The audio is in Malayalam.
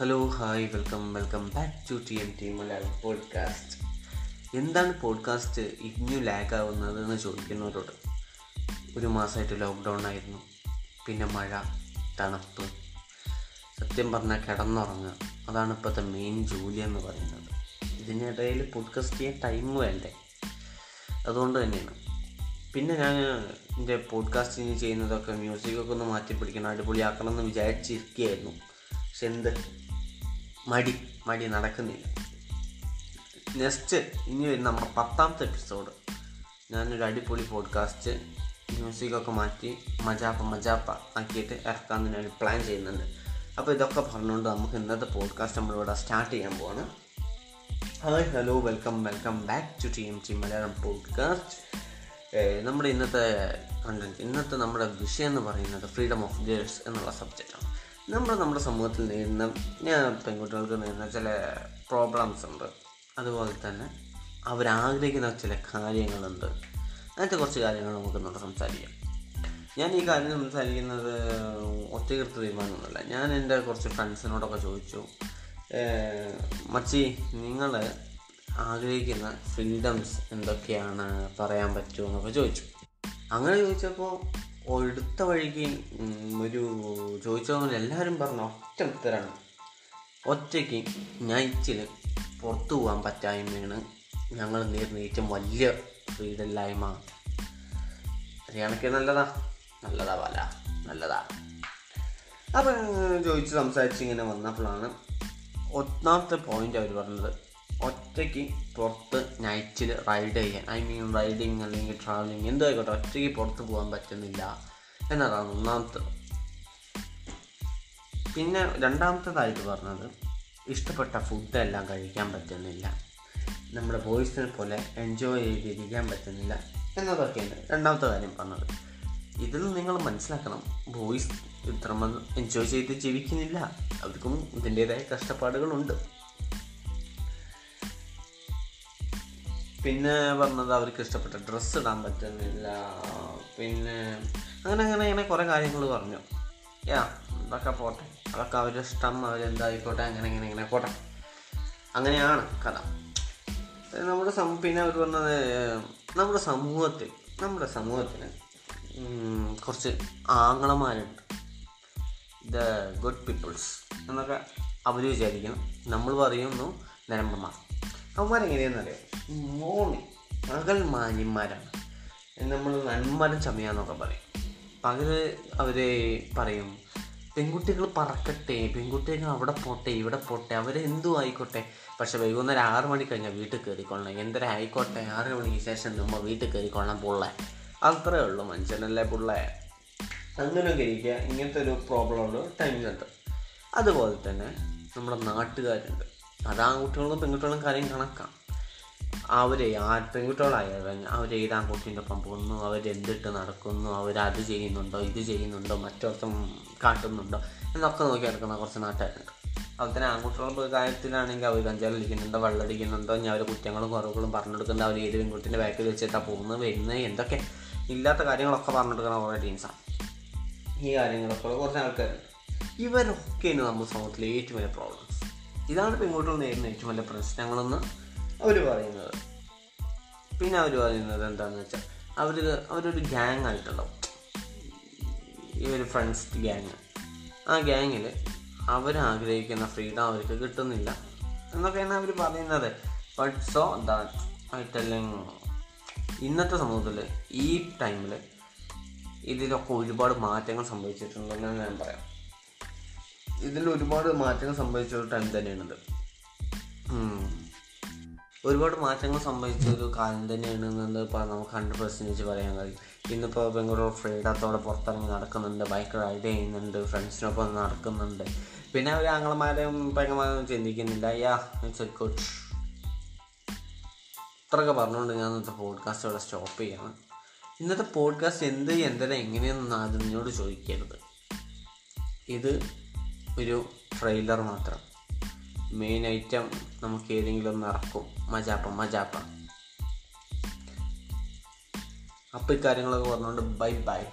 Hello hi welcome welcome back to T N T Malayalam podcast എന്താണ് പോഡ്കാസ്റ്റ് ഇനി ലാഗ് ആവുന്നത് എന്ന് ചോദിക്കുന്നവരോട് ഒരു മാസമായിട്ട് ലോക്ക്ഡൗൺ ആയിരുന്നു. പിന്നെ മഴ തണുപ്പ്. സത്യം പറഞ്ഞാൽ കിടന്നുറങ്ങുക. അതാണ് ഇപ്പോഴത്തെ മെയിൻ ജോലി എന്ന് പറയുന്നത്. ഇതിനിടയിൽ പോഡ്കാസ്റ്റ് ചെയ്യാൻ ടൈം വേണ്ടേ? അതുകൊണ്ട് തന്നെയാണ്. പിന്നെ ഞാൻ എന്റെ പോഡ്കാസ്റ്റിങ് ചെയ്യുന്നതൊക്കെ മ്യൂസിക്കൊക്കെ ഒന്ന് മാറ്റി പിടിക്കണം അടിപൊളിയാക്കണം എന്ന് വിചാരിച്ചിരിക്കുകയായിരുന്നു. പക്ഷെ എന്ത്? മടി മടി നടക്കുന്നില്ല. നെക്സ്റ്റ് ഇനി വരുന്ന നമ്മുടെ പത്താമത്തെ എപ്പിസോഡ് ഞാനൊരു അടിപൊളി പോഡ്കാസ്റ്റ് മ്യൂസിക്കൊക്കെ മാറ്റി മജാപ്പ മജാപ്പ ആക്കിയിട്ട് ഇറക്കാൻ ഞാൻ പ്ലാൻ ചെയ്യുന്നുണ്ട്. അപ്പോൾ ഇതൊക്കെ പറഞ്ഞുകൊണ്ട് നമുക്ക് ഇന്നത്തെ പോഡ്കാസ്റ്റ് നമ്മളിവിടെ സ്റ്റാർട്ട് ചെയ്യാൻ പോവാണ്. Hi hello welcome welcome back to T M T Malayalam podcast നമ്മുടെ ഇന്നത്തെ കണ്ടന്റ് ഇന്നത്തെ നമ്മുടെ വിഷയം എന്ന് പറയുന്നത് ഫ്രീഡം ഓഫ് ഗേൾസ് എന്നുള്ള സബ്ജക്റ്റാണ് നമ്മൾ നമ്മുടെ സമൂഹത്തിൽ നേരിടുന്ന പെൺകുട്ടികൾക്ക് നേരിടുന്ന ചില പ്രോബ്ലംസ് ഉണ്ട്. അതുപോലെ തന്നെ അവരാഗ്രഹിക്കുന്ന ചില കാര്യങ്ങളുണ്ട്. അങ്ങനത്തെ കുറച്ച് കാര്യങ്ങൾ നമുക്ക് നമ്മുടെ സംസാരിക്കാം. ഞാൻ ഈ കാര്യം സംസാരിക്കുന്നത് ഒറ്റകൃത്ത് തീരുമാനമൊന്നുമല്ല. ഞാൻ എന്റെ കുറച്ച് ഫ്രണ്ട്സിനോടൊക്കെ ചോദിച്ചു മച്ചി നിങ്ങൾ ആഗ്രഹിക്കുന്ന ഫ്രീഡംസ് എന്തൊക്കെയാണ് പറയാൻ പറ്റുമോ? എന്നൊക്കെ ചോദിച്ചു. അങ്ങനെ ചോദിച്ചപ്പോൾ എടുത്ത വഴിക്ക് ഒരു ചോദിച്ചതുപോലെ എല്ലാവരും പറഞ്ഞ ഒറ്റ ഉത്തരാണ്. ഒറ്റയ്ക്ക് നൈറ്റിൽ പുറത്തു പോകാൻ പറ്റായ്മയാണ് ഞങ്ങൾ നേരിടുന്ന ഏറ്റവും വലിയ ഫ്രീഡമില്ലായ്മ അറിയാണൊക്കെ നല്ലതാ? നല്ലതാ പല നല്ലതാ. അപ്പം ചോദിച്ച് സംസാരിച്ച് ഇങ്ങനെ വന്നപ്പോഴാണ് ഒന്നാമത്തെ പോയിന്റ് അവർ പറഞ്ഞത്. ഒറ്റയ്ക്ക് പുറത്ത് നൈറ്റിൽ റൈഡ് ചെയ്യാൻ ഐ മീൻ റൈഡിങ് അല്ലെങ്കിൽ ട്രാവലിങ് എന്തായിക്കോട്ടെ ഒറ്റയ്ക്ക് പുറത്ത് പോകാൻ പറ്റുന്നില്ല എന്നതാണ് ഒന്നാമത്തെ. പിന്നെ രണ്ടാമത്തേതായിട്ട് പറഞ്ഞത് ഇഷ്ടപ്പെട്ട ഫുഡെല്ലാം കഴിക്കാൻ പറ്റുന്നില്ല. നമ്മുടെ ബോയ്സിനെ പോലെ എൻജോയ് ചെയ്തിരിക്കാൻ പറ്റുന്നില്ല എന്നതൊക്കെയാണ് രണ്ടാമത്തെ കാര്യം പറഞ്ഞത്. ഇതിൽ നിങ്ങൾ മനസ്സിലാക്കണം ബോയ്സ് ഇത്രമൊന്നും എൻജോയ് ചെയ്ത് ജീവിക്കുന്നില്ല. അവർക്കും ഇതിന്റെതായ കഷ്ടപ്പാടുകളുണ്ട്. പിന്നെ പറഞ്ഞത് അവർക്ക് ഇഷ്ടപ്പെട്ട ഡ്രസ്സ് ഇടാൻ പറ്റുന്നില്ല. പിന്നെ അങ്ങനെ അങ്ങനെ അങ്ങനെ കുറേ കാര്യങ്ങൾ പറഞ്ഞു. യാ അതൊക്കെ പോട്ടെ. അതൊക്കെ അവരുടെ ഇഷ്ടം അവരെന്തായിക്കോട്ടെ അങ്ങനെ ഇങ്ങനെ ഇങ്ങനെ പോട്ടെ. അങ്ങനെയാണ് കഥ. നമ്മുടെ സം പിന്നെ അവർ പറഞ്ഞത് നമ്മുടെ സമൂഹത്തിൽ നമ്മുടെ സമൂഹത്തിന് കുറച്ച് ആങ്ങളമാരുണ്ട്. ദ ഗുഡ് പീപ്പിൾസ് എന്നൊക്കെ അവർ വിചാരിക്കണം നമ്മൾ പറയുന്നു നിരമ്പന്മാർ അവന്മാരെങ്ങനെയാണെന്നറിയാം മോണി പകൽ മാന്യന്മാരാണ് നമ്മൾ നന്മാരും ചമയാന്നൊക്കെ പറയും. പകൽ അവർ പറയും പെൺകുട്ടികൾ പറക്കട്ടെ പെൺകുട്ടികൾ അവിടെ പോട്ടെ ഇവിടെ പോട്ടെ അവരെന്തും ആയിക്കോട്ടെ? പക്ഷെ വൈകുന്നേരം ആറ് മണി കഴിഞ്ഞാൽ വീട്ടിൽ കയറിക്കൊള്ളണം എന്തര ആയിക്കോട്ടെ ആറ് മണിക്ക് ശേഷം നമ്മൾ വീട്ടിൽ കയറിക്കൊള്ളാം പുള്ളേ. അത്രേ ഉള്ളൂ മനുഷ്യനല്ലേ പുള്ളേ. അങ്ങനെയൊക്കെ ഇരിക്കുക ഇങ്ങനത്തെ ഒരു പ്രോബ്ലം ഉള്ള ടൈമിലുണ്ട് അതുപോലെ തന്നെ നമ്മുടെ നാട്ടുകാരുണ്ട്. അത് ആൺകുട്ടികളും പെൺകുട്ടികളും കാര്യം കണക്കാം. അവർ ആ പെൺകുട്ടികളായാലും അവർ ഏത് ആൺകുട്ടീന്റെ ഒപ്പം പോകുന്നു അവരെന്തിട്ട് നടക്കുന്നു അവരത് ചെയ്യുന്നുണ്ടോ ഇത് ചെയ്യുന്നുണ്ടോ മറ്റൊരുത്തം കാട്ടുന്നുണ്ടോ എന്നൊക്കെ നോക്കി നടക്കുന്ന കുറച്ച് നാട്ടുകാരുണ്ട്. അതുപോലെ ആൺകുട്ടികളുടെ കാര്യത്തിലാണെങ്കിൽ അവർ കഞ്ചാലടിക്കുന്നുണ്ടോ വെള്ളടിക്കുന്നുണ്ടോ ഞാൻ അവർ കുറ്റങ്ങളും കുറവുകളും പറഞ്ഞെടുക്കുന്നുണ്ട് അവർ ഏത് പെൺകുട്ടീന്റെ ബാക്കിൽ വെച്ചിട്ടാണ് പോകുന്നത് വരുന്നത് എന്തൊക്കെ ഇല്ലാത്ത കാര്യങ്ങളൊക്കെ പറഞ്ഞെടുക്കുന്ന കുറേ ടീംസാണ് ഈ കാര്യങ്ങളൊക്കെ കുറച്ച് ആൾക്കാരുണ്ട്. ഇവരൊക്കെയാണ് നമ്മുടെ സമൂഹത്തിലെ ഏറ്റവും വലിയ പ്രോബ്ലംസ് ഇതാണ് പെൺകുട്ടികൾ നേരിടുന്ന ഏറ്റവും വലിയ പ്രശ്നങ്ങളെന്ന് അവർ പറയുന്നത്. പിന്നെ അവർ പറയുന്നത് എന്താണെന്ന് വെച്ചാൽ അവർ അവരൊരു ഗ്യാങ് ആയിട്ടുണ്ടാവും ഈ ഒരു ഫ്രണ്ട്സ് ഗ്യാങ് ആ ഗ്യാങ്ങിൽ അവരാഗ്രഹിക്കുന്ന ഫ്രീഡം അവർക്ക് കിട്ടുന്നില്ല എന്നൊക്കെയാണ് അവർ പറയുന്നത്. But so that I telling ഇന്നത്തെ സമൂഹത്തിൽ ഈ ടൈമിൽ ഇതിലൊക്കെ ഒരുപാട് മാറ്റങ്ങൾ സംഭവിച്ചിട്ടുണ്ടെന്ന് ഞാൻ പറയാം. ഇതിൽ ഒരുപാട് മാറ്റങ്ങൾ സംഭവിച്ച ഒരു ടൈം തന്നെയാണിത്. ഒരുപാട് മാറ്റങ്ങൾ സംഭവിച്ച ഒരു കാലം തന്നെയാണെന്നത് ഇപ്പോൾ നമുക്ക് ഹൺഡ്രഡ് പെർസെന്റേജ് പറയാൻ കഴിയും. ഇന്നിപ്പോൾ ബംഗളൂരു ഫ്രീഡത്തോടെ പുറത്തിറങ്ങി നടക്കുന്നുണ്ട് ബൈക്ക് റൈഡ് ചെയ്യുന്നുണ്ട് ഫ്രണ്ട്സിനൊപ്പം നടക്കുന്നുണ്ട്. പിന്നെ അവർ ആങ്ങളമാരെയും പെങ്ങന്മാരും ചിന്തിക്കുന്നില്ല യാ ഇറ്റ്സ് ഗുഡ് ഇത്രയൊക്കെ പറഞ്ഞുകൊണ്ട് ഞാൻ ഇന്നത്തെ പോഡ്കാസ്റ്റ് ഇവിടെ സ്റ്റോപ്പ് ചെയ്യാണ്. ഇന്നത്തെ പോഡ്കാസ്റ്റ് എന്ത് എന്തിനാ എങ്ങനെയെന്ന് ആദ്യം നിന്നോട് ചോദിക്കരുത്. ഇത് ഒരു ട്രെയിലർ മാത്രം. മെയിൻ ഐറ്റം നമുക്ക് ഏതെങ്കിലും ഒന്ന് ഇറക്കും. മജാപ്പ മജാപ്പ. അപ്പോൾ ഇക്കാര്യങ്ങളൊക്കെ കാര്യങ്ങളൊക്കെ പറഞ്ഞുകൊണ്ട് ബൈ ബൈ